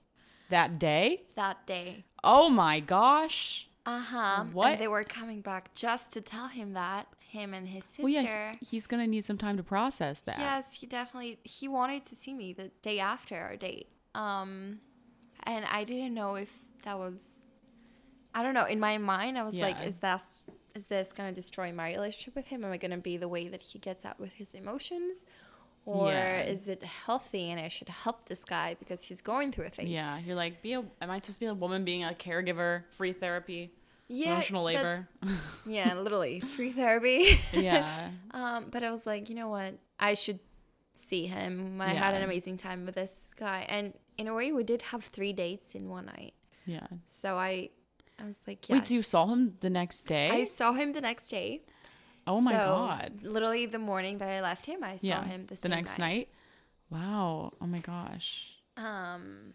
That day? that day. Oh my gosh. Uh huh. What? And they were coming back just to tell him that him and his sister. Well, yeah, he- he's gonna need some time to process that. Yes, he definitely he wanted to see me the day after our date. Um, and I didn't know if that was. I don't know. In my mind, I was like, "Is this is this gonna destroy my relationship with him? Am I gonna be the way that he gets out with his emotions, or Yeah. is it healthy and I should help this guy because he's going through a phase?" Yeah, you're like, be a. Am I supposed to be a woman being a caregiver, free therapy, yeah, emotional labor? yeah, literally free therapy. yeah, Um, but I was like, you know what? I should see him. I had an amazing time with this guy, and in a way, we did have three dates in one night. yeah. So I, I was like, Wait, so you saw him the next day? I saw him the next day. Oh my So, god! Literally the morning that I left him, I saw yeah, him the, the next night. Wow! Oh my gosh! Um.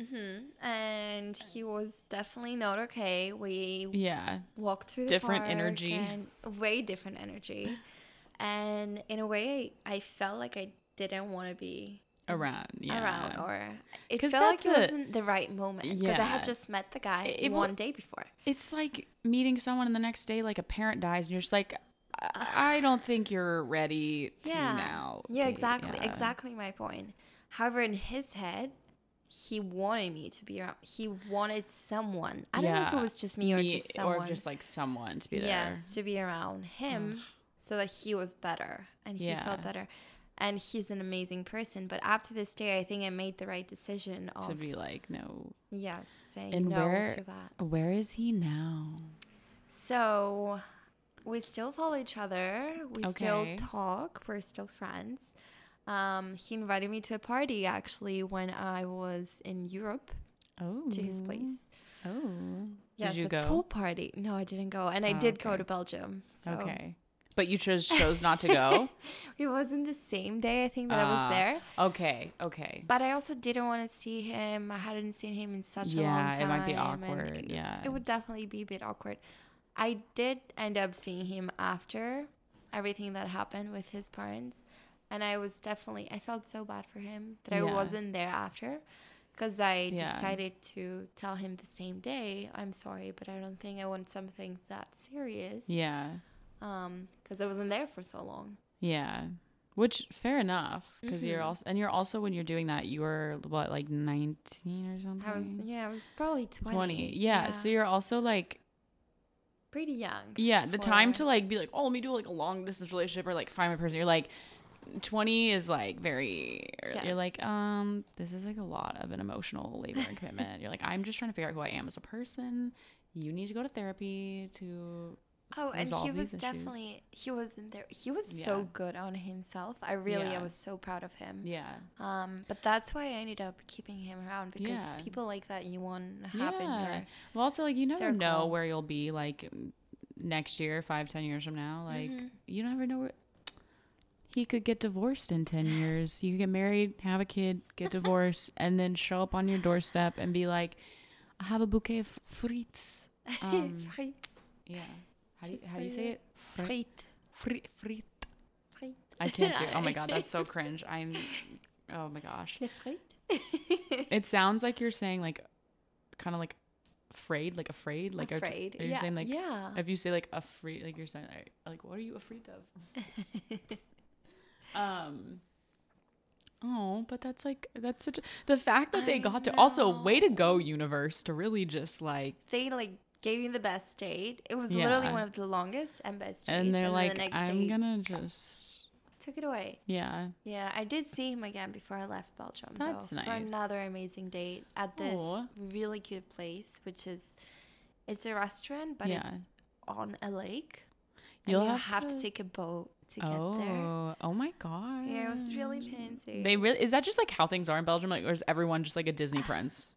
hmm And he was definitely not okay. We Yeah, walked through Different energy. and way different energy and in a way i felt like i didn't want to be around. Yeah, around or it felt like it a- wasn't the right moment because i had just met the guy It- it one day before it's like meeting someone and the next day, like a parent dies, and you're just like, I, I don't think you're ready to yeah now. yeah date." exactly Yeah. exactly my point however in his head he wanted me to be around he wanted someone i don't know if it was just me or Me- just someone or just like someone to be there. yes to be around him mm. so that he was better and he Yeah. felt better and he's an amazing person but after this day i think i made the right decision of to be like, no. yes saying And no where to that. where is he now? so we still follow each other. We still talk. We're still friends. Um, he invited me to a party actually when i was in europe Oh, to his place. Oh, yes did you a go? pool party. No i didn't go and i Oh, did go to belgium so Okay, but you chose chose not to go. it wasn't the same day i think that i Ah, was there Okay, okay. But I also didn't want to see him. I hadn't seen him in such a long time. Yeah, it might be awkward, it- yeah. It would definitely be a bit awkward. I did end up seeing him after everything that happened with his parents. And I was definitely, I felt so bad for him that I wasn't there after. Because I Yeah. decided to tell him the same day, I'm sorry, but I don't think I want something that serious. Yeah, Um, because I wasn't there for so long. yeah. Which fair enough because you're Mhm. also and you're also when you're doing that you were what like 19 or something. I was, yeah, I was probably 20. 20. Yeah, so you're also like pretty young. yeah, the time to like be like, "Oh, let me do like a long distance relationship or like find my person." You're like 20 is like very you're like, "Um, this is like a lot of an emotional labor and commitment." you're like, "I'm just trying to figure out who I am as a person. You need to go to therapy to Oh, and he was issues. definitely he was in there. He was Yeah. so good on himself. I really I was so proud of him. yeah. Um, but that's why I ended up keeping him around because Yeah. people like that you want to have in your Well, also like you never know where you'll be like next year, five, ten years from now. Like Mhm. you never know where he could get divorced in ten years. You could get married, have a kid, get divorced, and then show up on your doorstep and be like, "I have a bouquet of fruits Um, frites. yeah. How do you, how do you say it? Fri- Frite. fri- frit. I can't do. It. Oh my god, that's so cringe. I'm. Oh my gosh. Le frite. It sounds like you're saying like, kind of like, afraid, like afraid, like afraid. Are, you yeah. saying like yeah. if you say like afraid, like you're saying like, like what are you afraid of? um. Oh, but that's like that's such a, the fact that they I got to also way to go universe to really just like they like gave me the best date. It was literally one of the longest and best dates. and they're then like the next I'm date gonna just took it away. yeah Yeah, I did see him again before I left Belgium. That's though, For another amazing date at this Aw. really cute place, which is it's a restaurant, but Yeah. it's on a lake. You'll you have have, to- to take a boat to get oh there. oh my god Yeah, it was really fancy. they really is that just like how things are in Belgium like or is everyone just like a Disney prince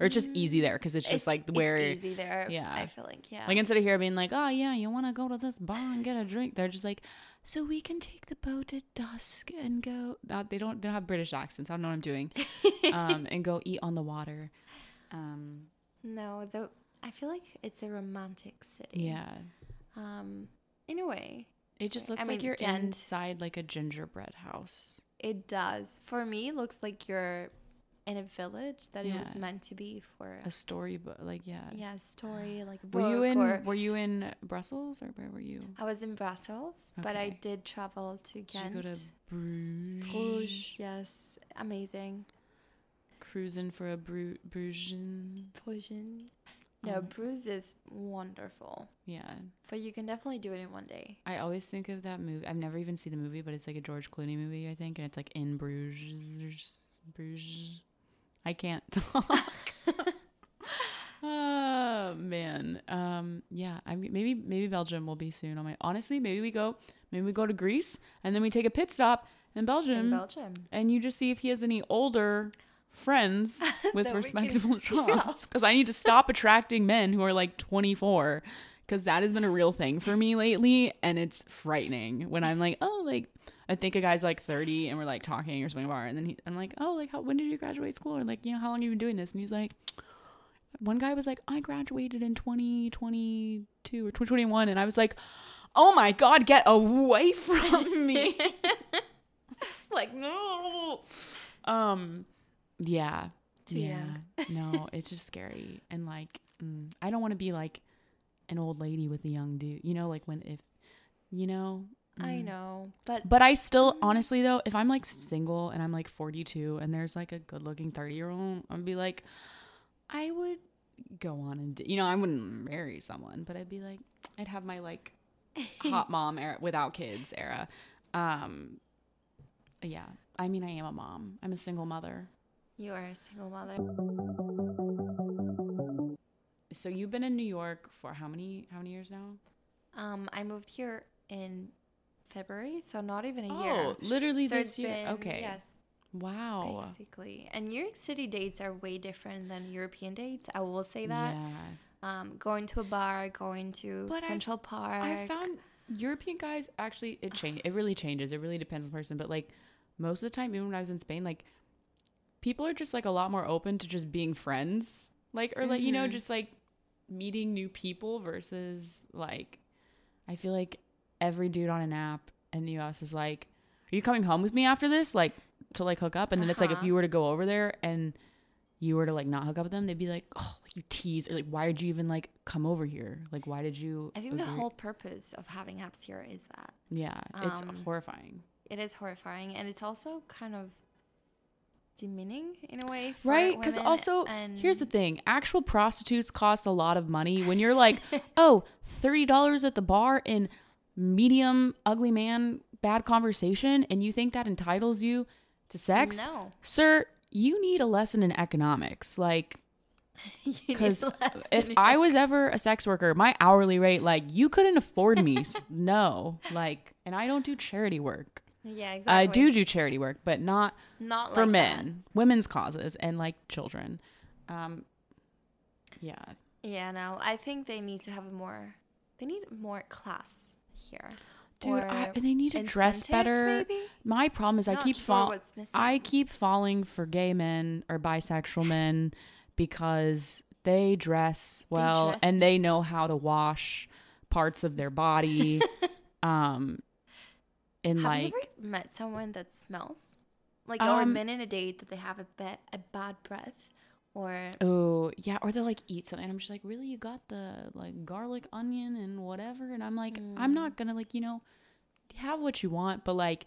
or it's just easy there because it's just like where it's easy there. yeah. I feel like yeah. Like instead of here being like, oh yeah, you want to go to this bar and get a drink, they're just like, so we can take the boat at dusk and go. Not they don't they don't have British accents. I don't know what I'm doing. um, and go eat on the water. Um, no, the I feel like it's a romantic city. yeah, Um, in a way, it just I looks like mean, you're Ghent- inside like a gingerbread house. it does. For me, it looks like you're in a village that it was meant to be for. A story, but like yeah. yeah, story like a Were you in or Were you in Brussels or where were you? I was in Brussels, but I did travel to Did Ghent. you go to Bruges? Bruges, yes, amazing. Cruising for a Bru- Bruges. Bruges. No, Oh. Bruges is wonderful. Yeah. But you can definitely do it in one day. I always think of that movie. I've never even seen the movie, but it's like a George Clooney movie, I think, and it's like in Bruges. Bruges. I can't talk. oh man. Um. Yeah. I mean, maybe maybe Belgium will be soon on my. Honestly, maybe we go. Maybe we go to Greece and then we take a pit stop in Belgium, In Belgium. and you just see if he has any older friends with can- respectable jobs. Because I need to stop attracting men who are like 24. Because that has been a real thing for me lately, and it's frightening when I'm like, oh, like I think a guy's like 30, and we're like talking or something bar, and then he, I'm like, oh, like how when did you graduate school, or like you know how long have you been doing this? And he's like, one guy was like, I graduated in 2022 or 2021, and I was like, oh my god, get away from me. like no. Um, yeah, Too yeah, no, it's just scary, and like, mm, I don't want to be like an old lady with a young dude. You know, like when if, you know. I mm. know, but But I still, honestly though, if I'm like single and I'm like 42 and there's like a good looking 30 year old, I'd be like, I would go on and, d- you know, I wouldn't marry someone, but I'd be like, I'd have my like hot mom era without kids era. Um, yeah. I mean, I am a mom. I'm a single mother. you are a single mother. So you've been in New York for how many how many years now? Um, I moved here in February, so not even a year. Oh, literally So this year. been- okay. Yes, Wow. basically. And New York City dates are way different than European dates. I will say that. Yeah. Um, going to a bar, going to But I- Central Park. I found European guys actually it change it really changes. It really depends on the person, but like most of the time, even when I was in Spain, like people are just like a lot more open to just being friends, like or like you know Mhm. just like meeting new people versus like I feel like every dude on an app in the U.S. is like, "Are you coming home with me after this?" Like to like hook up, and then it's like if Uh-huh. you were to go over there and you were to like not hook up with them, they'd be like, "Oh, you tease," or like, "Why did you even like come over here? Like, why did you?" I think the whole purpose of having apps here is that Yeah, it's Um, horrifying. it is horrifying, and it's also kind of demeaning in a way, Right? Because also, and here's the thing actual prostitutes cost a lot of money. When you're like, oh, $30 at the bar in medium, ugly man, bad conversation, and you think that entitles you to sex? No, Sir, you need a lesson in economics. Like, because if I was ever a sex worker, my hourly rate, like, you couldn't afford me. No. Like, and I don't do charity work. yeah, exactly. I do do charity work, but not not for like that. men, women's causes, and like children. Um, yeah, Yeah, no, I think they need to have a more. They need more class here. dude, I, Or they need to dress better. maybe? My problem is I keep sure fall- what's missing. I keep falling for gay men or bisexual men because they dress well dress and they know how to wash parts of their body. um, and Have like, you ever met someone that smells? Like, or Um, been in a date that they have a, ba- a bad breath? Or, oh yeah, or they'll like eat something, and I'm just like, really, you got the like garlic, onion, and whatever, and I'm like, I'm Mm. not gonna like, you know, have what you want, but like.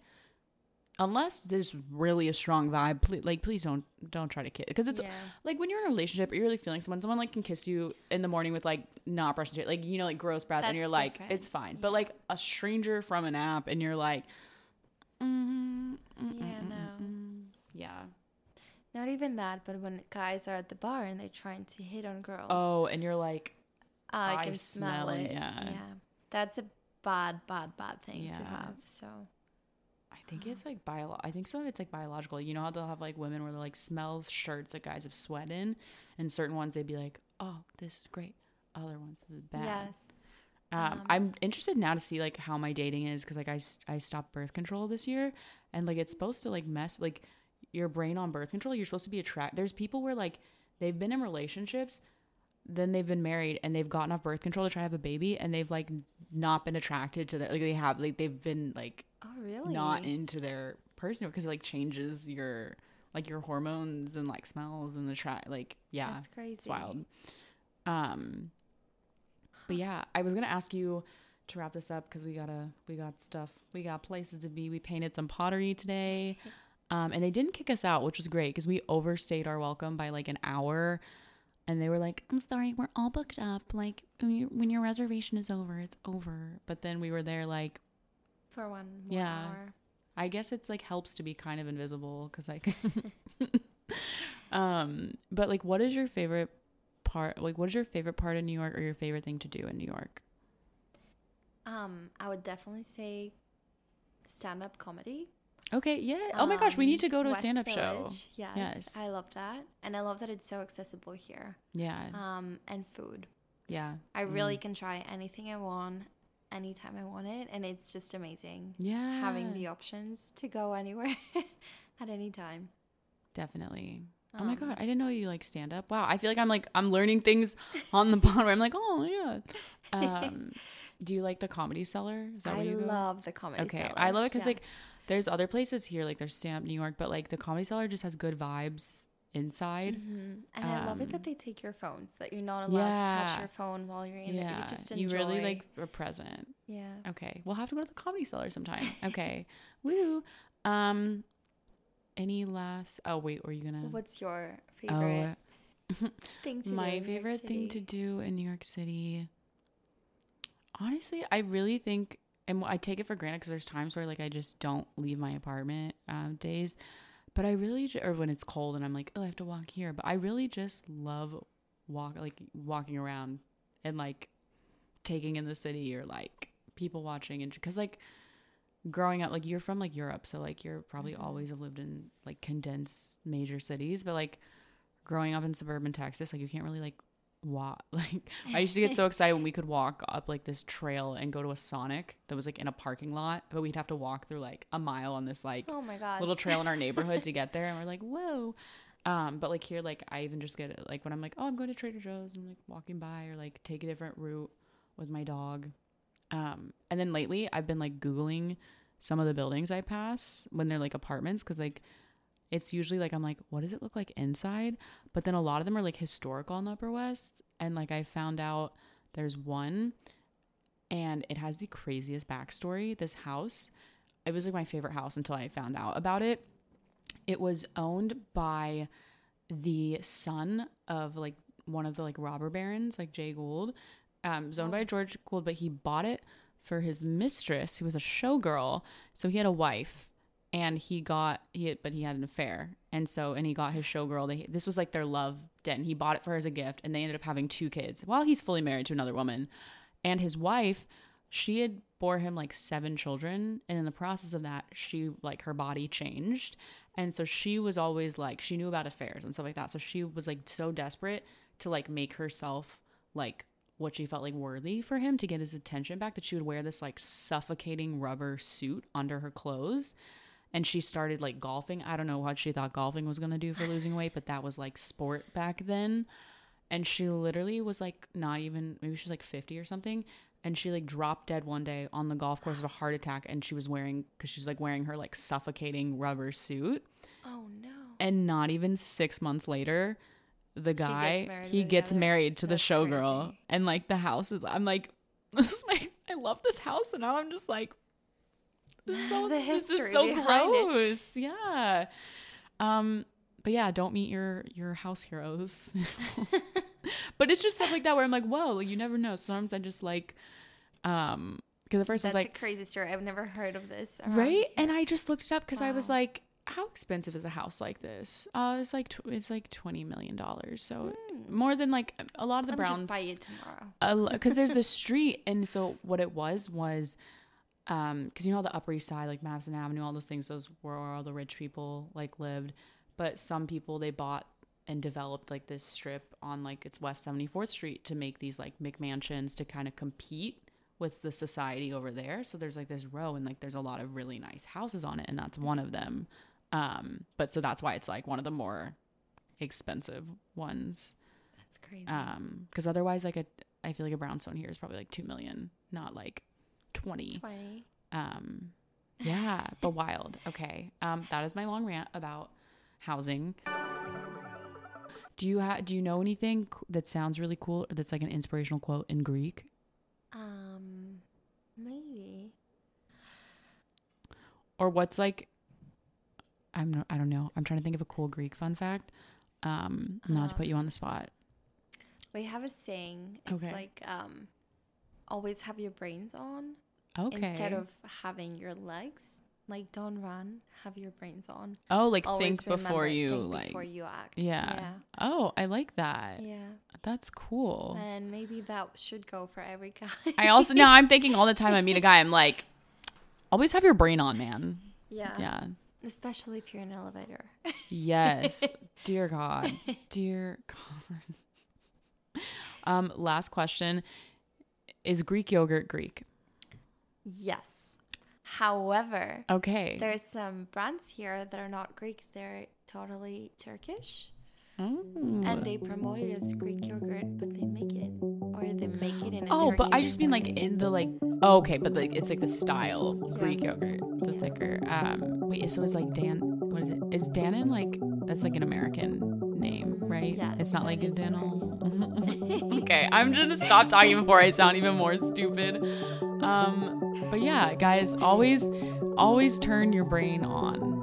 Unless there's really a strong vibe, please, like please don't don't try to kiss because it's yeah. like when you're in a relationship or you're really feeling someone, someone like can kiss you in the morning with like not brushing teeth, like you know, like gross breath, and you're like, different. it's fine. But like a stranger from an app, and you're like, mm, mm, mm, Yeah, no. yeah. Not even that, but when guys are at the bar and they're trying to hit on girls, Oh, and you're like, I I can smell, smell it, it. yeah. That's a bad, bad, bad thing to have. So, I think it's like bio. I think some of it's like biological. You know how they'll have like women where they like smell shirts that guys have sweat in, and certain ones they'd be like, oh, this is great. Other ones this is bad. yes. Um, Um, I'm interested now to see like how my dating is because like I I stopped birth control this year and like it's supposed to like mess like your brain on birth control. You're supposed to be attract. There's people where like they've been in relationships, then they've been married and they've gotten off birth control to try to have a baby and they've like not been attracted to that. Like they have like they've been like Oh, really? not into their person because it like changes your like your hormones and like smells and the try like yeah That's crazy. it's wild. Um, but yeah, I was gonna ask you to wrap this up because we gotta we got stuff we got places to be. We painted some pottery today, um, and they didn't kick us out, which was great because we overstayed our welcome by like an hour. And they were like, "I'm sorry, we're all booked up. Like when your- reservation is over, it's over." But then we were there like For one more Yeah. hour. I guess it's like helps to be kind of invisible because like, um, but like, what is your favorite part? Like, what is your favorite part of New York or your favorite thing to do in New York? Um, I would definitely say stand-up comedy. Okay, yeah. Oh my gosh, we need Um, to go to a West stand-up show. Yes, Yes. I love that, and I love that it's so accessible here. Yeah, Um, and food. yeah, I really Mm. can try anything I want, anytime I want it, and it's just amazing yeah. having the options to go anywhere at any time. definitely. oh my Um, god, I didn't know you like stand up. Wow, I feel like I'm like I'm learning things on the where I'm like, oh yeah. Um, do you like the Comedy Cellar? Is that I where you go? love the comedy. Okay, Cellar. I love it because Yeah. like there's other places here, like there's stand up New York, but like the Comedy Cellar just has good vibes inside. Mhm. And I love it Um, that they take your phones, that you're not allowed to touch your phone while you're in there. Yeah, You just enjoy. you really like are present. Yeah. Okay, we'll have to go to the Comedy Cellar sometime. Okay, woo. Um, any last? Oh wait, were you gonna? What's your favorite Oh, thing to my favorite thing to do in New York City. Honestly, I really think, and I take it for granted because there's times where like I just don't leave my apartment um, days, but I really, or when it's cold and I'm like, oh, I have to walk here, but I really just love walk like walking around and like taking in the city or like people watching and because like growing up like you're from like Europe so like you're probably Mhm. always have lived in like condensed major cities but like growing up in suburban Texas like you can't really like walk like I used to get so excited when we could walk up like this trail and go to a Sonic that was like in a parking lot but we'd have to walk through like a mile on this like Oh my god. little trail in our neighborhood to get there and we're like whoa um but like here like i even just get it like when i'm like oh i'm going to trader joe's and I'm like walking by or like take a different route with my dog um and then lately i've been like googling some of the buildings i pass when they're like apartments because like it's usually like i'm like what does it look like inside but then a lot of them are like historical in the upper west and like i found out there's one and it has the craziest backstory this house it was like my favorite house until I found out about it. It was owned by the son of like one of the like robber barons, like Jay Gould. Um, it was owned by George Gould, but he bought it for his mistress, who was a showgirl. So he had a wife, and he got he but he had an affair, and so and he got his showgirl. They, this was like their love den. He bought it for her as a gift, and they ended up having two kids. While he's fully married to another woman, and his wife she had bore him like seven children and in the process of that she like her body changed and so she was always like she knew about affairs and stuff like that so she was like so desperate to like make herself like what she felt like worthy for him to get his attention back that she would wear this like suffocating rubber suit under her clothes and she started like golfing i don't know what she thought golfing was going to do for losing weight but that was like sport back then and she literally was like not even maybe she's like 50 or something and she like dropped dead one day on the golf course of a heart attack and she was wearing because she was like wearing her like suffocating rubber suit Oh no. and not even six months later the guy married he gets other- married to the showgirl crazy. and like the house is i'm like this is my i love this house and now i'm just like this is so, The this is so behind it. gross yeah um but yeah don't meet your your house heroes but it's just stuff like that where i'm like whoa like, you never know sometimes i just like um because at first That's i was like a crazy story. I've never heard of this. right here. and i just looked it up because i was like how expensive is a house like this uh it's like tw- it's like 20 million dollars so more than like a lot of the I'm browns just buy it tomorrow. because there's a street and so what it was was um because you know the upper east side like madison avenue all those things those were where all the rich people like lived. But some people they bought and developed like this strip on like it's west 74th street to make these like mcmansions to kind of compete with the society over there. So there's like this row and like there's a lot of really nice houses on it and that's one of them. Um but so that's why it's like one of the more expensive ones. That's crazy. um because otherwise like a i feel like a brownstone here is probably like 2 million not like 20 Twenty. um yeah but wild okay um that is my long rant about housing do you have do you know anything that sounds really cool or that's like an inspirational quote in greek Um, maybe. or what's like i'm no, i don't know i'm trying to think of a cool greek fun fact um not to put you on the spot We have a saying. It's Okay. like um, always have your brains on okay instead of having your legs. Like don't run, have your brains on. oh like Always think before you think like before you act. yeah. oh i like that Yeah. Yeah. that's cool And maybe that should go for every guy. I also now I'm thinking all the time I meet a guy, I'm like, always have your brain on, man. yeah. Yeah. Especially if you're in an elevator. Yes. Dear God. Dear God. Um, last question. Is Greek yogurt Greek? yes. However, Okay. there's some brands here that are not Greek. They're totally Turkish. Mm. And they promote it as Greek yogurt, but they make it in, or they make it in a Oh, but I just mean like in the like oh, okay, but like it's like the style Greek yogurt, the Yeah. thicker. Um wait, so is like Dan what is it? Is Dannon like that's like an American name, right? Yes, it's not like a is Danone. okay, I'm gonna stop talking before I sound even more stupid. Um but yeah, guys, always always turn your brain on